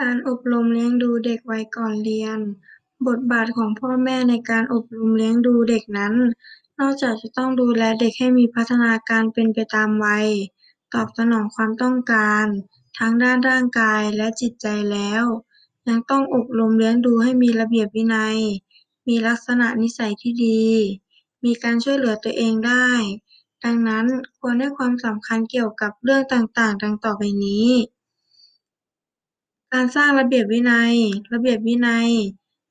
การอบรมเลี้ยงดูเด็กวัยก่อนเรียน บทบาทของพ่อแม่ในการอบรมเลี้ยงดูเด็กนั้น นอกจากจะต้องดูแลเด็กให้มีพัฒนาการเป็นไปตามวัย ตอบสนองความต้องการ ทั้งด้านร่างกายและจิตใจแล้ว ยังต้องอบรมเลี้ยงดูให้มีระเบียบวินัย มีลักษณะนิสัยที่ดี มีการช่วยเหลือตัวเองได้ ดังนั้นควรให้ความสำคัญเกี่ยวกับเรื่องต่างๆ ดังต่อไปนี้ การสร้างระเบียบวินัย ระเบียบวินัย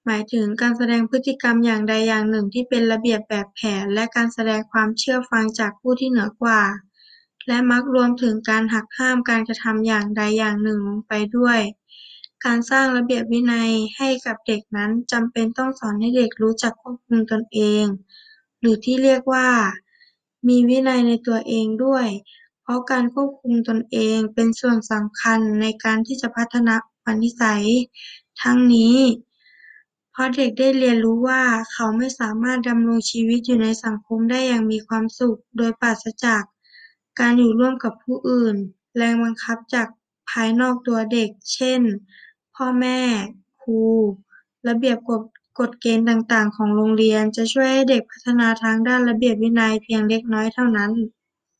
หมายถึงการแสดงพฤติกรรมอย่างใดอย่างหนึ่งที่เป็นระเบียบแบบแผน และการแสดงความเชื่อฟังจากผู้ที่เหนือกว่า และมักรวมถึงการหักห้ามการกระทำอย่างใดอย่างหนึ่งลงไปด้วย การสร้างระเบียบวินัยให้กับเด็กนั้นจำเป็นต้องสอนให้เด็กรู้จักควบคุมตนเอง หรือที่เรียกว่า มีวินัยในตัวเองด้วย เพราะการควบคุมตนเองเป็นส่วนสำคัญในการที่จะพัฒนาอุปนิสัย ทั้งนี้ เพราะเด็กได้เรียนรู้ว่าเขาไม่สามารถดำรงชีวิตอยู่ในสังคมได้อย่างมีความสุข โดยปราศจากการอยู่ร่วมกับผู้อื่น แรงบังคับจากภายนอกตัวเด็ก เช่น พ่อแม่ ครู ระเบียบกฎกฎเกณฑ์ต่างๆ ของโรงเรียนจะช่วยให้เด็กพัฒนาทางด้านระเบียบวินัยเพียงเล็กน้อยเท่านั้น